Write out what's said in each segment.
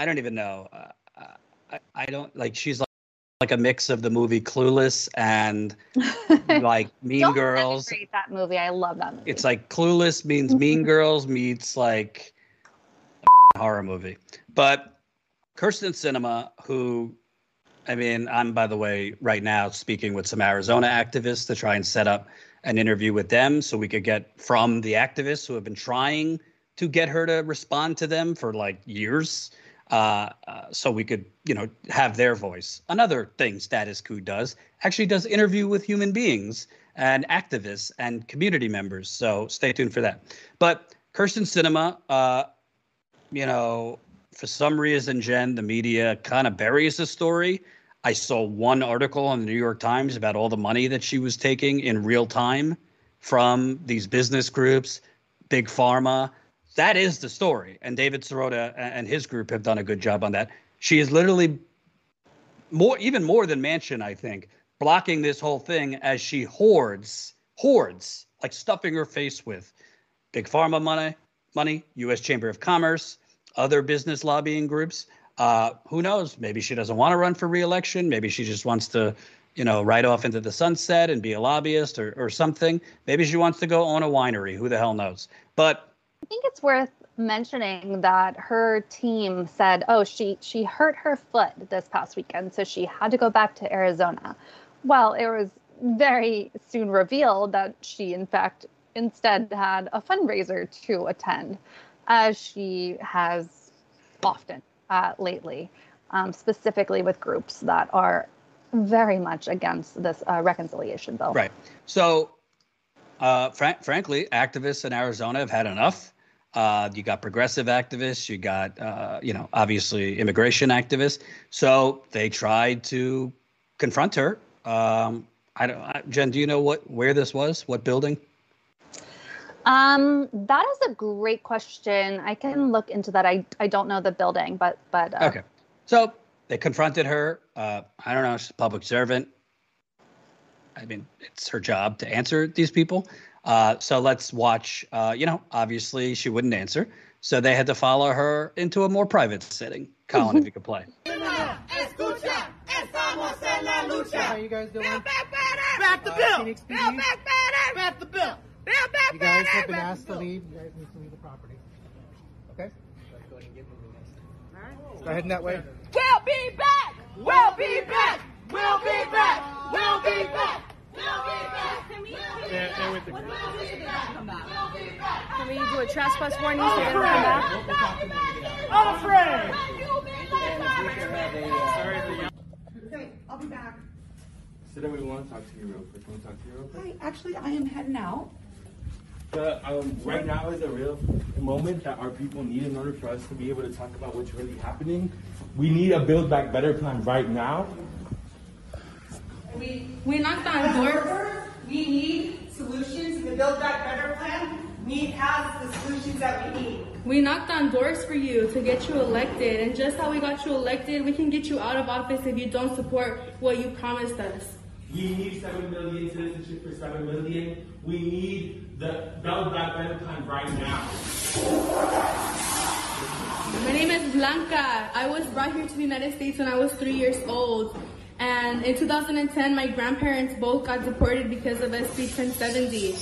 I don't even know. Uh, I, I don't like. She's like like a mix of the movie Clueless and like Mean Don't Girls. that movie. I love that movie. It's like Clueless means Mean Girls meets like a horror movie. But Kyrsten Sinema, who, I mean, I'm by the way right now speaking with some Arizona activists to try and set up an interview with them so we could get from the activists who have been trying to get her to respond to them for like years. Uh, uh, so we could, you know, have their voice. Another thing Status Quo does actually does interview with human beings and activists and community members. So stay tuned for that. But Kyrsten Sinema, uh, you know, for some reason, Jen, the media kind of buries the story. I saw one article in the New York Times about all the money that she was taking in real time from these business groups, big pharma. That is the story. And David Sirota and his group have done a good job on that. She is literally more, even more than Manchin, I think, blocking this whole thing as she hoards, hoards, like stuffing her face with big pharma money, money, U.S. Chamber of Commerce, other business lobbying groups. Uh, who knows? Maybe she doesn't want to run for reelection. Maybe she just wants to, you know, ride off into the sunset and be a lobbyist or, or something. Maybe she wants to go own a winery. Who the hell knows? But think it's worth mentioning that her team said, "Oh, she she hurt her foot this past weekend, so she had to go back to Arizona." Well, it was very soon revealed that she, in fact, instead had a fundraiser to attend, as she has often uh, lately, um, specifically with groups that are very much against this uh, reconciliation bill. Right. So, uh, fr- frankly, activists in Arizona have had enough. Uh, you got progressive activists, you got, uh, you know, obviously immigration activists. So they tried to confront her. Um, I don't, I, Jen, do you know what where this was? What building? Um, that is a great question. I can look into that. I, I don't know the building, but but uh, Okay. So they confronted her. Uh, I don't know. She's a public servant. I mean, it's her job to answer these people. Uh, so let's watch. Uh, you know, obviously she wouldn't answer. So they had to follow her into a more private setting. Colin, if you could play. Escucha, estamos en la lucha. How you guys doing? Build back better. Back the bill. Build back better. Back the bill. Build back You guys better. have been Back asked the to bill. leave. You guys need to leave the property. Okay? Go heading that way. We'll be back. We'll be back. We'll be back. We'll be back. We'll be back. They're, they're with the group. Can we do a trespass warning so they don't come back? Unafraid! Okay, I'll be back. Sit down, we want to talk to you real quick. Can we talk to you real quick? Hi, actually, I am heading out. The, um, right now is a real moment that our people need in order for us to be able to talk about what's really happening. We need a Build Back Better plan right now. We, we knocked on doors. We need solutions. The Build Back Better plan need has the solutions that we need. We knocked on doors for you to get you elected, and just how we got you elected, we can get you out of office if you don't support what you promised us. We need 7 million citizenship for 7 million. We need the Build Back Better plan right now. My name is Blanca. I was brought here to the United States when I was three years old. And in 2010, my grandparents both got deported because of SB 1070.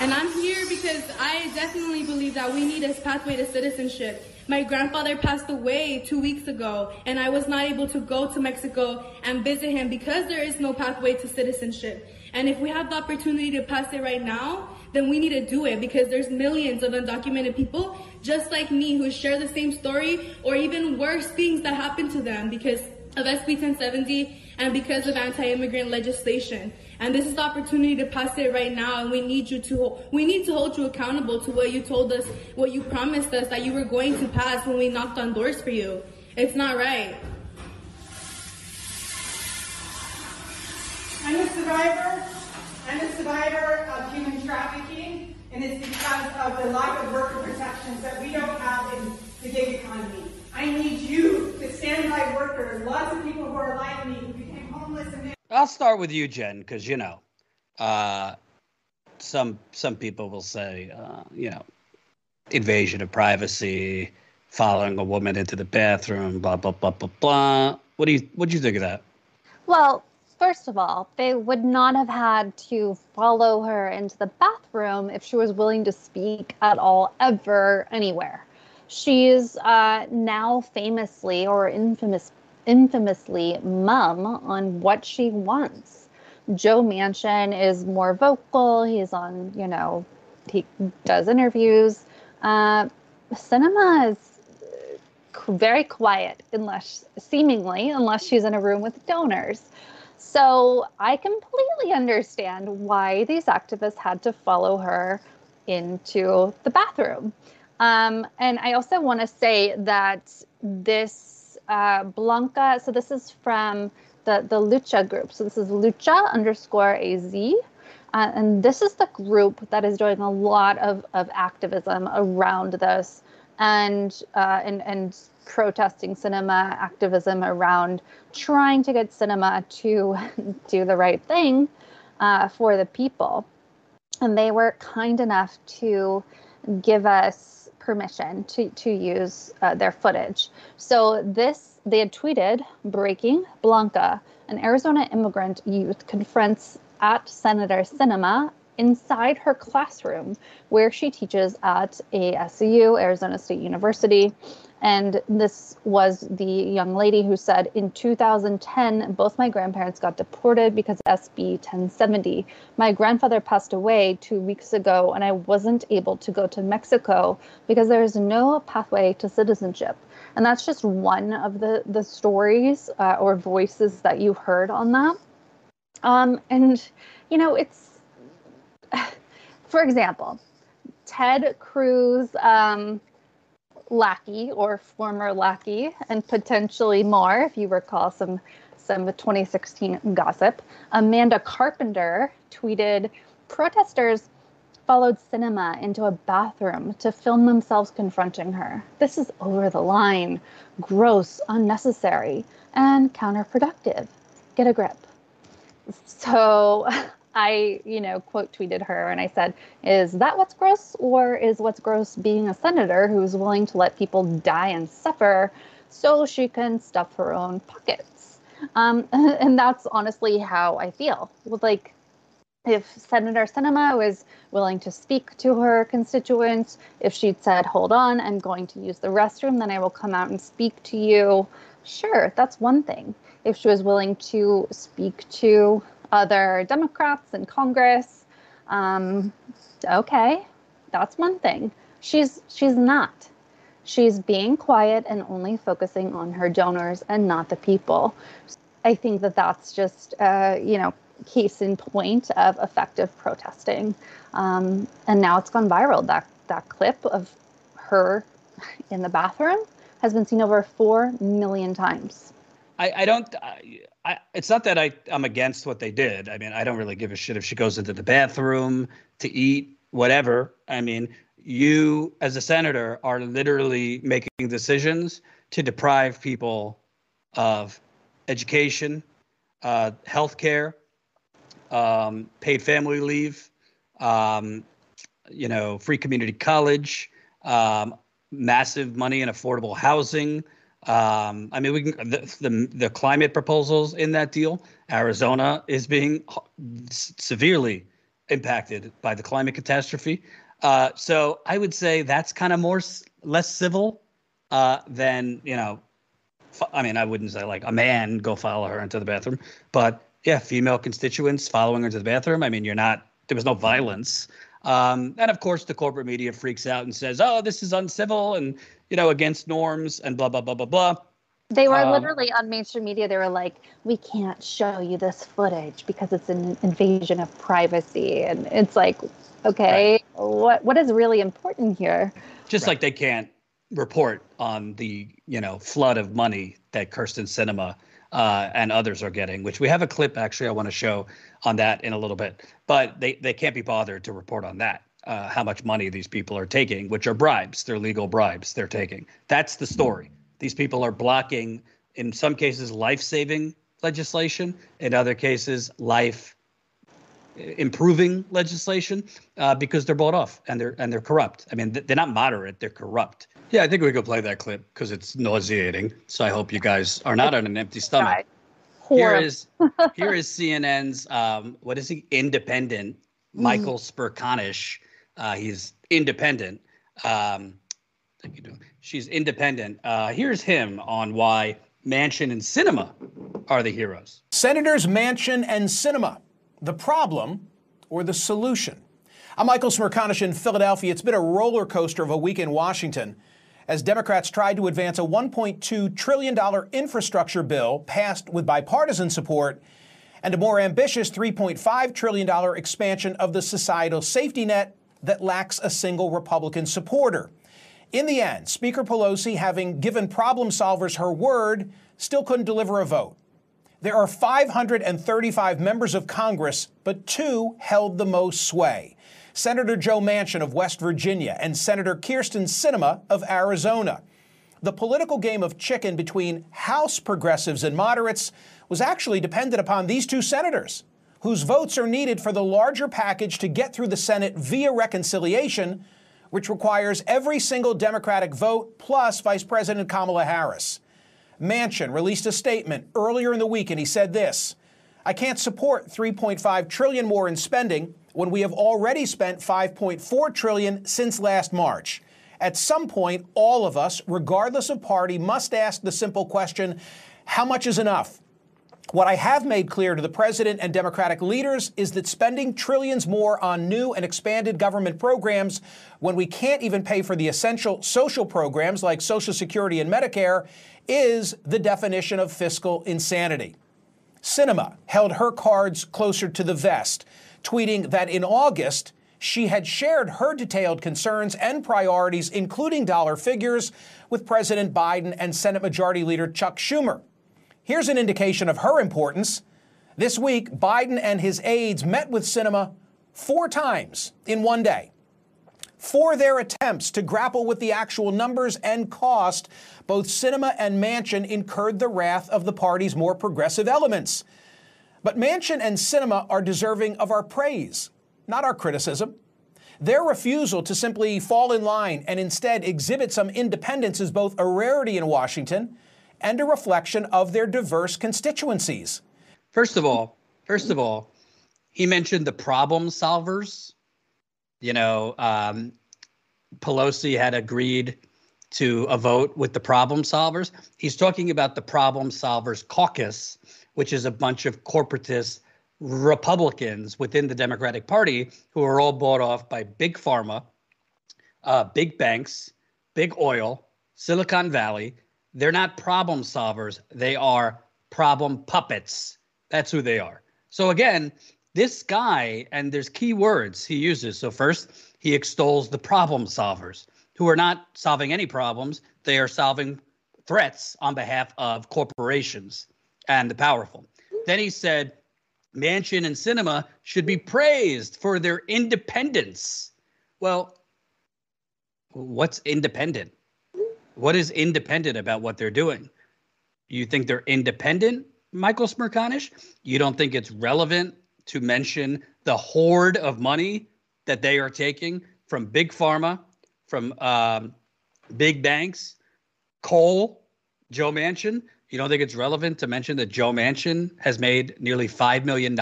And I'm here because I definitely believe that we need a pathway to citizenship. My grandfather passed away two weeks ago, and I was not able to go to Mexico and visit him because there is no pathway to citizenship. And if we have the opportunity to pass it right now, then we need to do it because there's millions of undocumented people just like me who share the same story or even worse things that happen to them because of SB 1070 and because of anti-immigrant legislation. And this is the opportunity to pass it right now and we need you to we need to hold you accountable to what you told us, what you promised us that you were going to pass when we knocked on doors for you. It's not right. I'm a survivor. I'm a survivor of human trafficking, and it's because of the lack of worker protections that we don't have in the gig economy. I need you to stand by workers. Lots of people who are like me who became homeless and I'll start with you, Jen, because you know, uh, some some people will say, uh, you know, invasion of privacy, following a woman into the bathroom, blah blah blah blah blah. What do you what do you think of that? Well, first of all, they would not have had to follow her into the bathroom if she was willing to speak at all, ever, anywhere. She's uh, now famously or infamous, infamously mum on what she wants. Joe Manchin is more vocal. He's on, you know, he does interviews. Uh, Sinema is very quiet unless seemingly unless she's in a room with donors so i completely understand why these activists had to follow her into the bathroom um, and i also want to say that this uh, blanca so this is from the, the lucha group so this is lucha underscore az uh, and this is the group that is doing a lot of, of activism around this and uh, and and protesting Sinema activism around trying to get Sinema to do the right thing uh, for the people. And they were kind enough to give us permission to, to use uh, their footage. So this, they had tweeted, breaking, Blanca, an Arizona immigrant youth confronts at Senator Sinema inside her classroom where she teaches at ASU, Arizona State University. And this was the young lady who said in 2010, both my grandparents got deported because SB 1070. My grandfather passed away two weeks ago, and I wasn't able to go to Mexico because there is no pathway to citizenship. And that's just one of the, the stories uh, or voices that you heard on that. Um, and, you know, it's, for example, Ted Cruz. Um, lackey or former lackey, and potentially more, if you recall some some 2016 gossip. Amanda Carpenter tweeted, "Protesters followed Sinema into a bathroom to film themselves confronting her. This is over the line, gross, unnecessary, and counterproductive. Get a grip." So I, you know, quote tweeted her and I said, Is that what's gross? Or is what's gross being a senator who's willing to let people die and suffer so she can stuff her own pockets? Um, and that's honestly how I feel. With like, if Senator Sinema was willing to speak to her constituents, if she'd said, Hold on, I'm going to use the restroom, then I will come out and speak to you. Sure, that's one thing. If she was willing to speak to other Democrats in Congress. Um, okay, that's one thing. She's she's not. She's being quiet and only focusing on her donors and not the people. I think that that's just uh, you know case in point of effective protesting. Um, and now it's gone viral. That that clip of her in the bathroom has been seen over four million times. I, I don't. I, I, it's not that I, I'm against what they did. I mean, I don't really give a shit if she goes into the bathroom to eat, whatever. I mean, you as a senator are literally making decisions to deprive people of education, uh, health care, um, paid family leave, um, you know, free community college, um, massive money in affordable housing. Um, I mean, we can the, the, the climate proposals in that deal. Arizona is being severely impacted by the climate catastrophe. Uh, so I would say that's kind of more less civil uh, than you know. I mean, I wouldn't say like a man go follow her into the bathroom, but yeah, female constituents following her to the bathroom. I mean, you're not. There was no violence. Um, and of course, the corporate media freaks out and says, "Oh, this is uncivil and you know against norms and blah blah blah blah blah." They were um, literally on mainstream media. They were like, "We can't show you this footage because it's an invasion of privacy," and it's like, okay, right. what what is really important here? Just right. like they can't report on the you know flood of money that Kyrsten Sinema uh, and others are getting, which we have a clip actually I want to show on that in a little bit. But they, they can't be bothered to report on that, uh, how much money these people are taking, which are bribes. They're legal bribes they're taking. That's the story. These people are blocking, in some cases, life saving legislation, in other cases, life improving legislation uh, because they're bought off and they're and they're corrupt. I mean, they're not moderate; they're corrupt Yeah, I think we could play that clip because it's nauseating. So I hope you guys are not on an empty stomach. Here is here is CNN's um, what is he? Independent Michael Smerconish. Uh, he's independent. Um. She's independent. Uh, here's him on why Manchin and Sinema are the heroes. Senators Manchin and Sinema, the problem or the solution? I'm Michael Smerconish in Philadelphia. It's been a roller coaster of a week in Washington as Democrats tried to advance a $1.2 trillion infrastructure bill passed with bipartisan support and a more ambitious $3.5 trillion expansion of the societal safety net that lacks a single Republican supporter. In the end, Speaker Pelosi, having given problem solvers her word, still couldn't deliver a vote. There are 535 members of Congress, but two held the most sway Senator Joe Manchin of West Virginia and Senator Kyrsten Sinema of Arizona. The political game of chicken between House progressives and moderates was actually dependent upon these two senators, whose votes are needed for the larger package to get through the Senate via reconciliation, which requires every single Democratic vote plus Vice President Kamala Harris. Manchin released a statement earlier in the week and he said this I can't support 3.5 trillion more in spending when we have already spent 5.4 trillion since last March. At some point, all of us, regardless of party, must ask the simple question how much is enough? What I have made clear to the president and Democratic leaders is that spending trillions more on new and expanded government programs when we can't even pay for the essential social programs like Social Security and Medicare is the definition of fiscal insanity. Sinema held her cards closer to the vest, tweeting that in August, she had shared her detailed concerns and priorities, including dollar figures, with President Biden and Senate Majority Leader Chuck Schumer. Here's an indication of her importance. This week, Biden and his aides met with Sinema four times in one day. For their attempts to grapple with the actual numbers and cost, both Sinema and Manchin incurred the wrath of the party's more progressive elements. But Manchin and Sinema are deserving of our praise, not our criticism. Their refusal to simply fall in line and instead exhibit some independence is both a rarity in Washington and a reflection of their diverse constituencies. First of all, first of all, he mentioned the problem solvers. You know, um, Pelosi had agreed to a vote with the problem solvers. He's talking about the problem solvers caucus, which is a bunch of corporatist Republicans within the Democratic Party who are all bought off by big pharma, uh, big banks, big oil, Silicon Valley. They're not problem solvers, they are problem puppets. That's who they are. So, again, this guy, and there's key words he uses. So, first, he extols the problem solvers who are not solving any problems, they are solving threats on behalf of corporations and the powerful. Then he said, Manchin and Sinema should be praised for their independence. Well, what's independent? What is independent about what they're doing? You think they're independent, Michael Smerconish? You don't think it's relevant to mention the hoard of money that they are taking from big pharma, from um, big banks, coal, Joe Manchin? You don't think it's relevant to mention that Joe Manchin has made nearly $5 million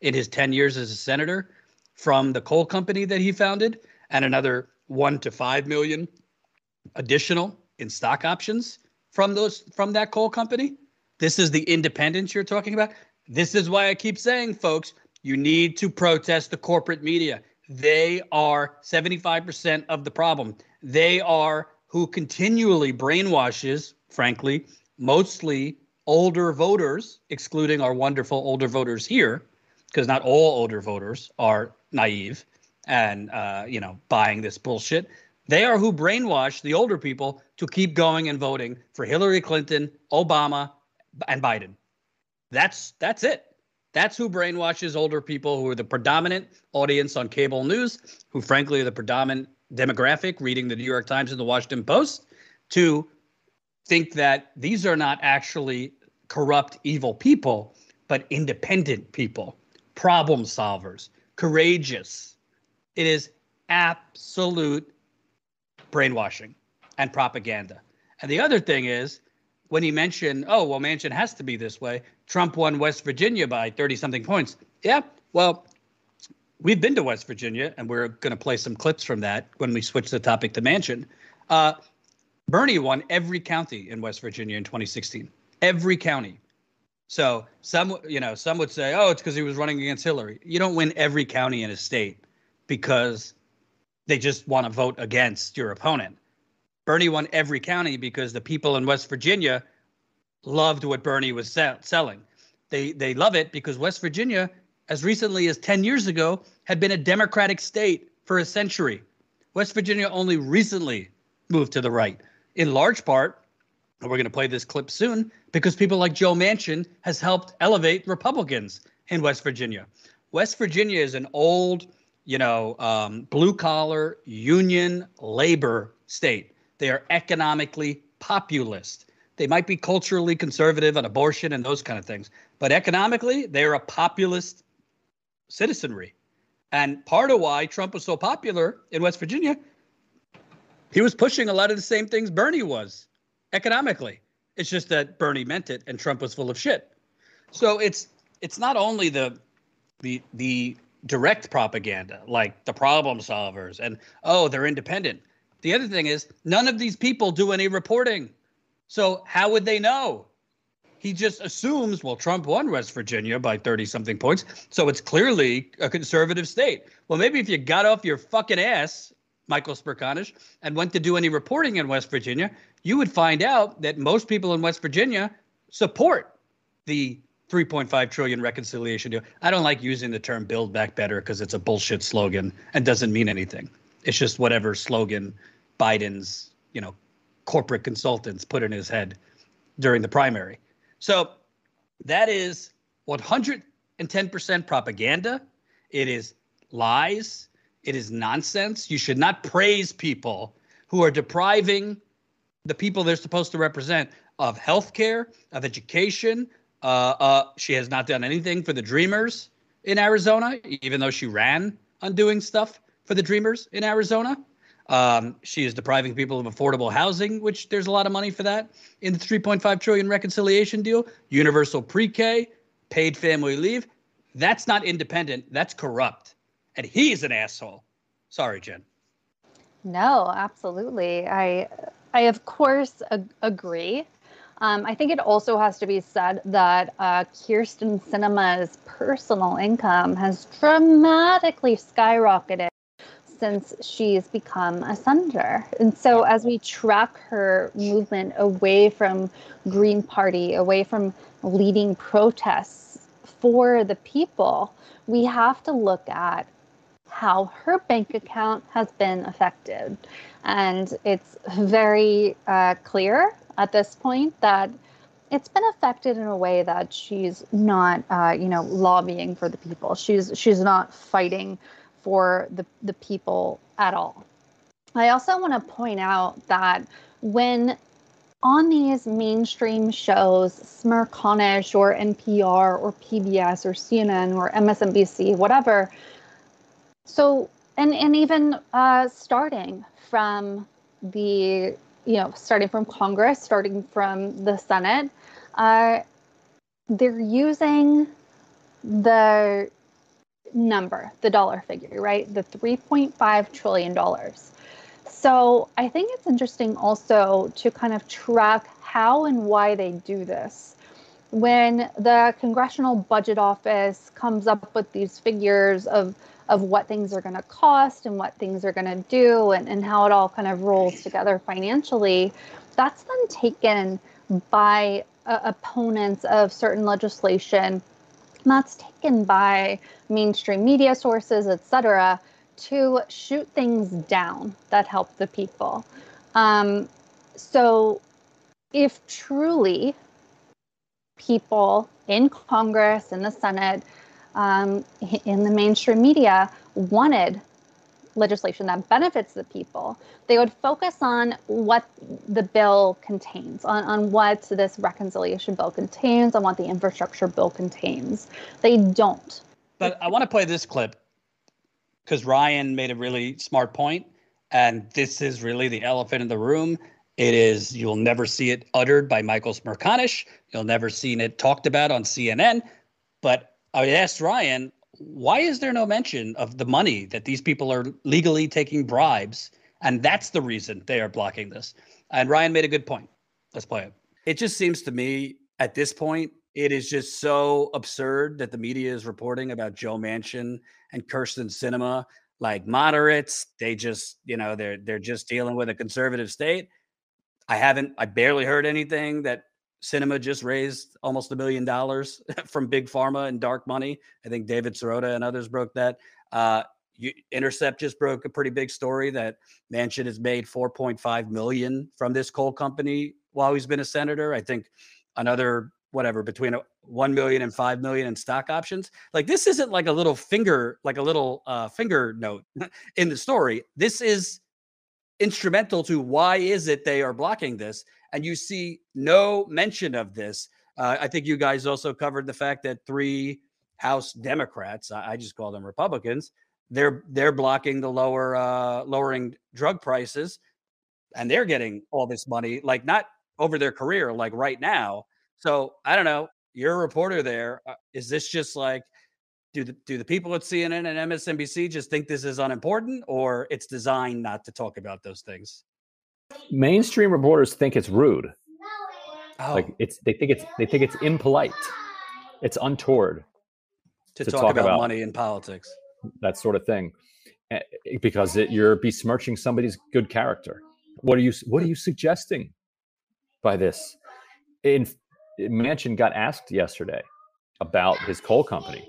in his 10 years as a senator from the coal company that he founded and another one to 5 million additional in stock options from those from that coal company? This is the independence you're talking about. This is why I keep saying, folks, you need to protest the corporate media. They are 75% of the problem. They are who continually brainwashes, frankly, mostly older voters, excluding our wonderful older voters here, because not all older voters are naive and uh, you know buying this bullshit. They are who brainwash the older people to keep going and voting for Hillary Clinton, Obama, and Biden. That's that's it. That's who brainwashes older people who are the predominant audience on cable news, who frankly are the predominant demographic reading the New York Times and the Washington Post, to think that these are not actually corrupt, evil people, but independent people, problem solvers, courageous. It is absolute brainwashing. and propaganda. And the other thing is when he mentioned, oh, well, Manchin has to be this way. Trump won West Virginia by 30 something points. Yeah, well, we've been to West Virginia, and we're going to play some clips from that when we switch the topic to Manchin. Uh, Bernie won every county in West Virginia in 2016. Every county. So some, you know, some would say, "Oh, it's because he was running against Hillary." You don't win every county in a state because they just want to vote against your opponent. Bernie won every county because the people in West Virginia loved what Bernie was sell- selling. They they love it because West Virginia, as recently as 10 years ago, had been a Democratic state for a century. West Virginia only recently moved to the right, in large part and we're going to play this clip soon because people like Joe Manchin has helped elevate Republicans in West Virginia. West Virginia is an old, you know, um, blue collar union labor state. They are economically populist. They might be culturally conservative on abortion and those kind of things, but economically, they're a populist citizenry. And part of why Trump was so popular in West Virginia, he was pushing a lot of the same things Bernie was economically. It's just that Bernie meant it and Trump was full of shit. So it's it's not only the the the direct propaganda like the problem solvers and oh they're independent. The other thing is none of these people do any reporting. So how would they know? He just assumes, well, Trump won West Virginia by 30 something points. So it's clearly a conservative state. Well, maybe if you got off your fucking ass, Michael Smerconish, and went to do any reporting in West Virginia, you would find out that most people in West Virginia support the 3.5 trillion reconciliation deal. I don't like using the term build back better because it's a bullshit slogan and doesn't mean anything. It's just whatever slogan Biden's, you know, corporate consultants put in his head during the primary. So that is 110% propaganda. It is lies. It is nonsense. You should not praise people who are depriving the people they're supposed to represent of healthcare, of education. Uh, uh, she has not done anything for the Dreamers in Arizona, even though she ran on doing stuff for the Dreamers in Arizona. Um, she is depriving people of affordable housing, which there's a lot of money for that in the 3.5 trillion reconciliation deal. Universal pre-K, paid family leave. That's not independent. That's corrupt, and he's an asshole. Sorry, Jen. No, absolutely. I I, of course, ag- agree. Um, I think it also has to be said that uh, Kyrsten Sinema's personal income has dramatically skyrocketed since she's become a senator. And so, as we track her movement away from Green Party, away from leading protests for the people, we have to look at how her bank account has been affected. And it's very uh, clear at this point that it's been affected in a way that she's not, uh, you know, lobbying for the people. She's she's not fighting for the the people at all. I also want to point out that when on these mainstream shows, Smerconish or NPR or PBS or CNN or MSNBC, whatever. So and and even uh, starting from the you know starting from Congress, starting from the Senate, uh, they're using the number, the dollar figure, right? The 3.5 trillion dollars. So I think it's interesting also to kind of track how and why they do this. When the Congressional Budget Office comes up with these figures of of what things are going to cost and what things are going to do and, and how it all kind of rolls together financially, that's then taken by uh, opponents of certain legislation. That's taken by mainstream media sources, et cetera, to shoot things down that help the people. Um, so, if truly people in Congress, in the Senate, um, in the mainstream media wanted legislation that benefits the people, they would focus on what the bill contains, on, on what this reconciliation bill contains, on what the infrastructure bill contains. They don't. But I want to play this clip because Ryan made a really smart. And this is really the elephant in the room. It is, you'll never see it uttered by Michael Smerconish. You'll never seen it talked about on CNN. But I asked Ryan, why is there no mention of the money that these people are legally taking bribes? And that's the reason they are blocking this. And Ryan made a good point. Let's play it. It just seems to me at this point, it is just so absurd that the media is reporting about Joe Manchin and Kyrsten Sinema like moderates. They just, you know, they're they're just dealing with a conservative state. I haven't, I barely heard anything that Sinema just raised almost a million dollars from big pharma and dark money. I think David Sirota and others broke that. Uh, you, Intercept just broke a pretty big story that Manchin has made 4.5 million from this coal company while he's been a senator. I think another whatever between a 1 million and 5 million in stock options. Like this isn't like a little finger, like a little uh, finger note in the story. This is instrumental to why is it they are blocking this and you see no mention of this uh, i think you guys also covered the fact that three house democrats i, I just call them republicans they're they're blocking the lower uh, lowering drug prices and they're getting all this money like not over their career like right now so i don't know you're a reporter there. Uh, is this just like do the do the people at CNN and MSNBC just think this is unimportant, or it's designed not to talk about those things? Mainstream reporters think it's rude. Oh. Like it's they think it's they think it's impolite. It's untoward to, to talk, talk, about, about money in politics. That sort of thing, eh, because it, you're besmirching somebody's good character. What are you What are you suggesting by this? In Manchin got asked yesterday about his coal company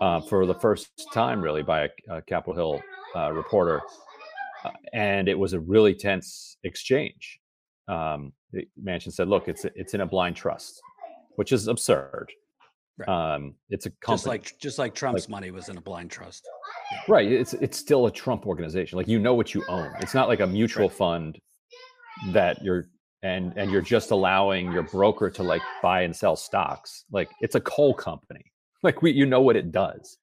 uh, for the first time, really, by a, a Capitol Hill uh, reporter, uh, and it was a really tense exchange. Um, Manchin said, "Look, it's it's in a blind trust, which is absurd. Right. Um, it's a company. just like just like Trump's like, money was in a blind trust. Right. It's it's still a Trump organization. Like you know what you own. It's not like a mutual right. fund that you're and and you're just allowing your broker to like buy and sell stocks. Like it's a coal company. Like we, you know what it does.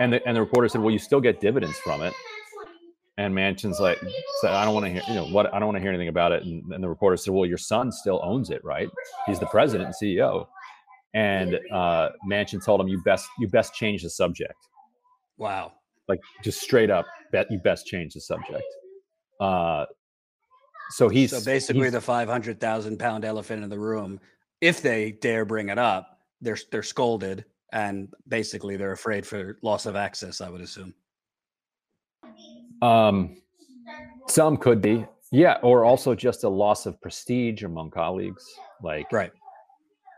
And the and the reporter said, well, you still get dividends from it. And Manchin's like, said, I don't want to hear, you know, what I don't want to hear anything about it. And, and the reporter said, well, your son still owns it, right? He's the president and CEO. And uh, Manchin told him, you best, you best change the subject. Wow. Like just straight up, bet you best change the subject. Uh, so he's so basically he's, the five hundred thousand pound elephant in the room. If they dare bring it up, they're they're scolded and basically they're afraid for loss of access. I would assume. Um, some could be, yeah, or also just a loss of prestige among colleagues. Like, right,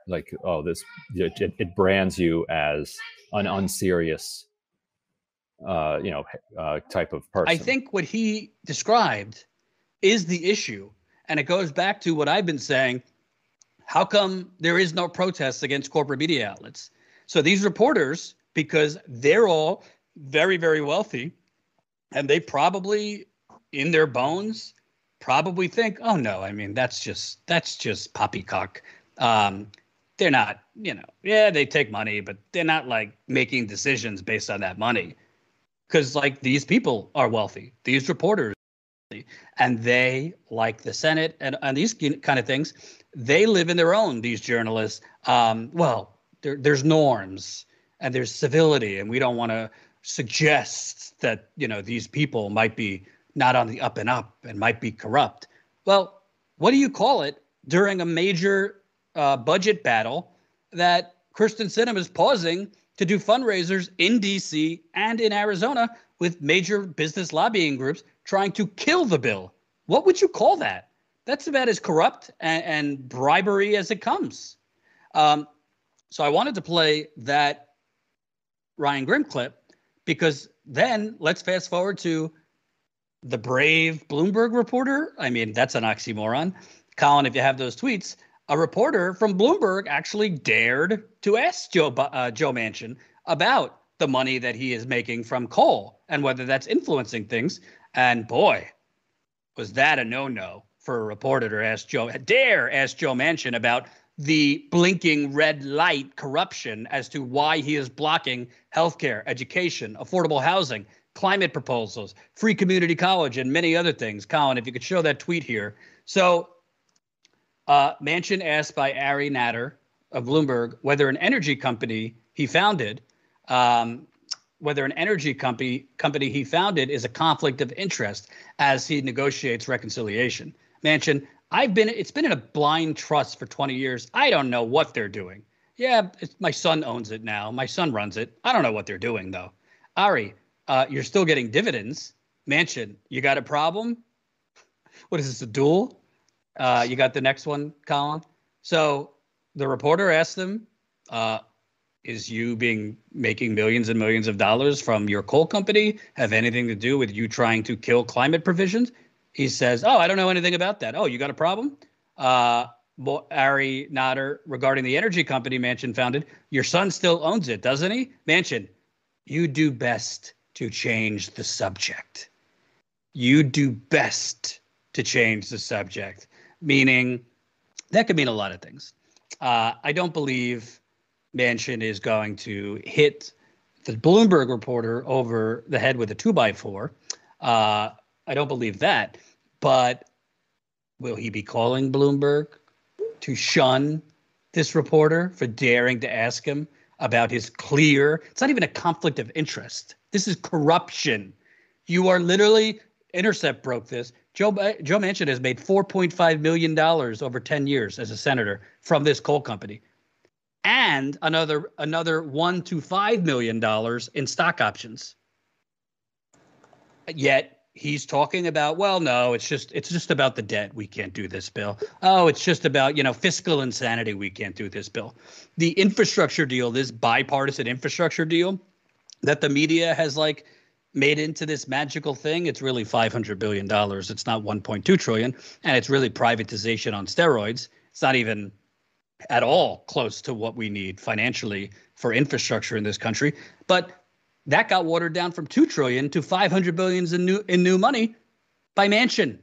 like oh, this it, it brands you as an unserious, uh, you know, uh, type of person. I think what he described is the issue, and it goes back to what I've been saying. How come there is no protests against corporate media outlets? So these reporters, because they're all very, very wealthy, and they probably, in their bones, probably think, oh no, I mean that's just that's just poppycock. Um, they're not, you know, yeah, they take money, but they're not like making decisions based on that money. Because like these people are wealthy, these reporters, and they like the Senate and, and these kind of things. They live in their own. These journalists, um, well, there, there's norms and there's civility, and we don't want to suggest that you know these people might be not on the up and up and might be corrupt. Well, what do you call it during a major uh, budget battle that Kyrsten Sinema is pausing to do fundraisers in D.C. and in Arizona with major business lobbying groups trying to kill the bill? What would you call that? That's about as corrupt and, and bribery as it comes. Um, so I wanted to play that Ryan Grim clip because then let's fast forward to the brave Bloomberg reporter. I mean, that's an oxymoron. Colin, if you have those tweets, a reporter from Bloomberg actually dared to ask Joe uh, Joe Manchin about the money that he is making from coal and whether that's influencing things. And boy, was that a no-no for a reporter to ask Joe dare ask Joe Manchin about the blinking red light corruption as to why he is blocking healthcare, education, affordable housing. climate proposals, free community college, and many other things. Colin, if you could show that tweet here. So, uh, Manchin asked by Ari Natter of Bloomberg whether an energy company he founded, um, whether an energy company company he founded is a conflict of interest as he negotiates reconciliation. Manchin, I've been it's been in a blind trust for 20 years. I don't know what they're doing. Yeah, my son owns it now. My son runs it. I don't know what they're doing though. Ari, uh, you're still getting dividends. Manchin, you got a problem? What is this, a duel? Uh, you got the next one, Colin? So the reporter asked them, uh, is you being making millions and millions of dollars from your coal company have anything to do with you trying to kill climate provisions? He says, oh, I don't know anything about that. Oh, you got a problem? Uh, Ari Natter regarding the energy company Manchin founded. Your son still owns it, doesn't he? Manchin, you do best to change the subject. You do best to change the subject, meaning that could mean a lot of things. Uh, I don't believe Manchin is going to hit the Bloomberg reporter over the head with a two by four. Uh, I don't believe that. But will he be calling Bloomberg to shun this reporter for daring to ask him about his clear? It's not even a conflict of interest. This is corruption. You are literally Intercept broke this. Joe Joe Manchin has made 4.5 million dollars over 10 years as a senator from this coal company, and another another one to five million dollars in stock options. Yet he's talking about, well, no, it's just it's just about the debt. We can't do this bill. Oh, it's just about you know fiscal insanity. We can't do this bill. The infrastructure deal, this bipartisan infrastructure deal, that the media has like made into this magical thing, it's really 500 billion dollars. It's not 1.2 trillion, and it's really privatization on steroids. It's not even at all close to what we need financially for infrastructure in this country. But that got watered down from 2 trillion to 500 billions in new in new money by Manchin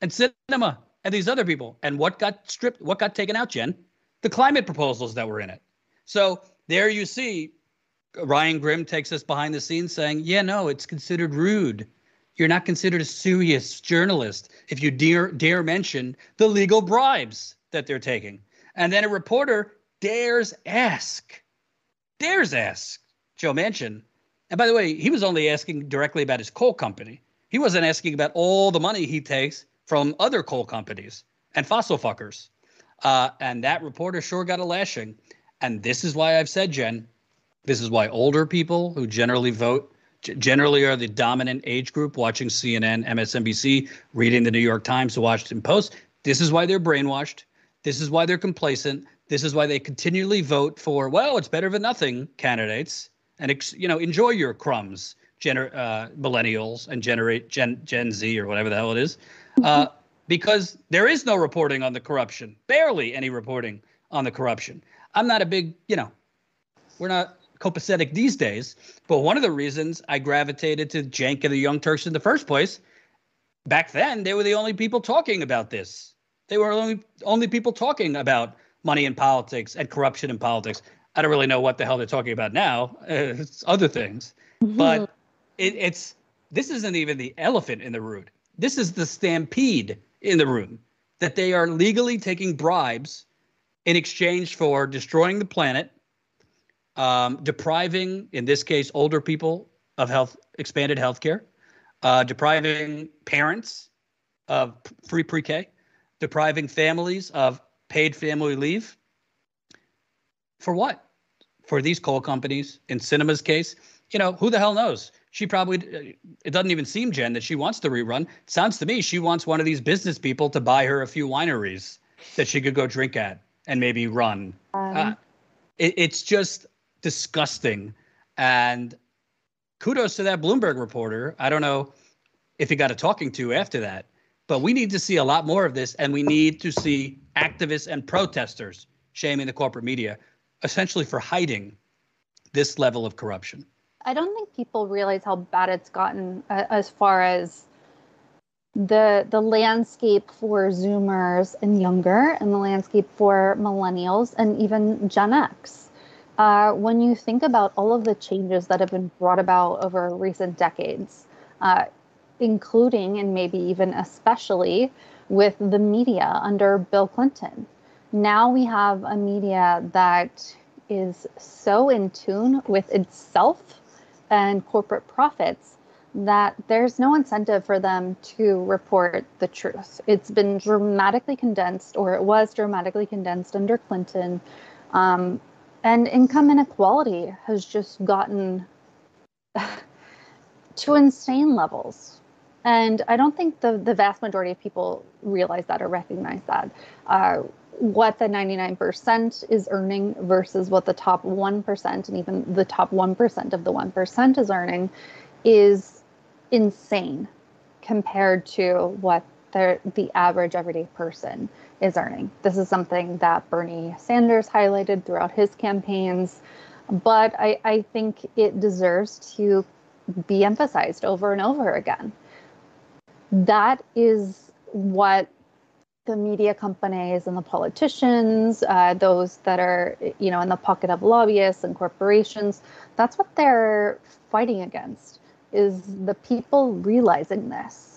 and Sinema and these other people. And what got stripped, what got taken out, Jen? The climate proposals that were in it. So there you see Ryan Grim takes us behind the scenes saying, yeah, no, it's considered rude. You're not considered a serious journalist if you dare, dare mention the legal bribes that they're taking. And then a reporter dares ask, dares ask Joe Manchin. And by the way, he was only asking directly about his coal company. He wasn't asking about all the money he takes from other coal companies and fossil fuckers. Uh, and that reporter sure got a lashing. And this is why I've said, Jen, this is why older people who generally vote, generally are the dominant age group watching CNN, MSNBC, reading the New York Times, the Washington Post. This is why they're brainwashed. This is why they're complacent. This is why they continually vote for, well, it's better than nothing candidates. And, you know, enjoy your crumbs, gener- uh, millennials and generate Gen, Gen Z or whatever the hell it is. Uh, because there is no reporting on the corruption, barely any reporting on the corruption. I'm not a big, you know, we're not copacetic these days. But one of the reasons I gravitated to Cenk and the Young Turks in the first place, back then they were the only people talking about this. They were only only people talking about money in politics and corruption in politics. I don't really know what the hell they're talking about now. Uh, it's other things, mm-hmm. but it, it's this isn't even the elephant in the room. This is the stampede in the room that they are legally taking bribes in exchange for destroying the planet um, depriving, in this case, older people of health, expanded health care, uh, depriving parents of free pre K, depriving families of paid family leave. For what? For these coal companies, in Sinema's case, you know, who the hell knows? She probably, it doesn't even seem, Jen, that she wants the rerun. It sounds to me she wants one of these business people to buy her a few wineries that she could go drink at and maybe run. Um, uh, it, it's just, disgusting. And kudos to that Bloomberg reporter. I don't know if he got a talking to after that, but we need to see a lot more of this, and we need to see activists and protesters shaming the corporate media, essentially for hiding this level of corruption. I don't think people realize how bad it's gotten uh, as far as the the landscape for Zoomers and younger, and the landscape for millennials and even Gen X Uh, when you think about all of the changes that have been brought about over recent decades, uh, including and maybe even especially with the media under Bill Clinton, now we have a media that is so in tune with itself and corporate profits that there's no incentive for them to report the truth. It's been dramatically condensed, or it was dramatically condensed under Clinton. Um, and income inequality has just gotten to insane levels. And I don't think the, the vast majority of people realize that or recognize that. Uh, what the 99% is earning versus what the top 1% and even the top 1% of the 1% is earning is insane compared to what the, the average everyday person is earning. This is something that Bernie Sanders highlighted throughout his campaigns, but I, I think it deserves to be emphasized over and over again. That is what the media companies and the politicians, uh, those that are, you know, in the pocket of lobbyists and corporations, that's what they're fighting against is the people realizing this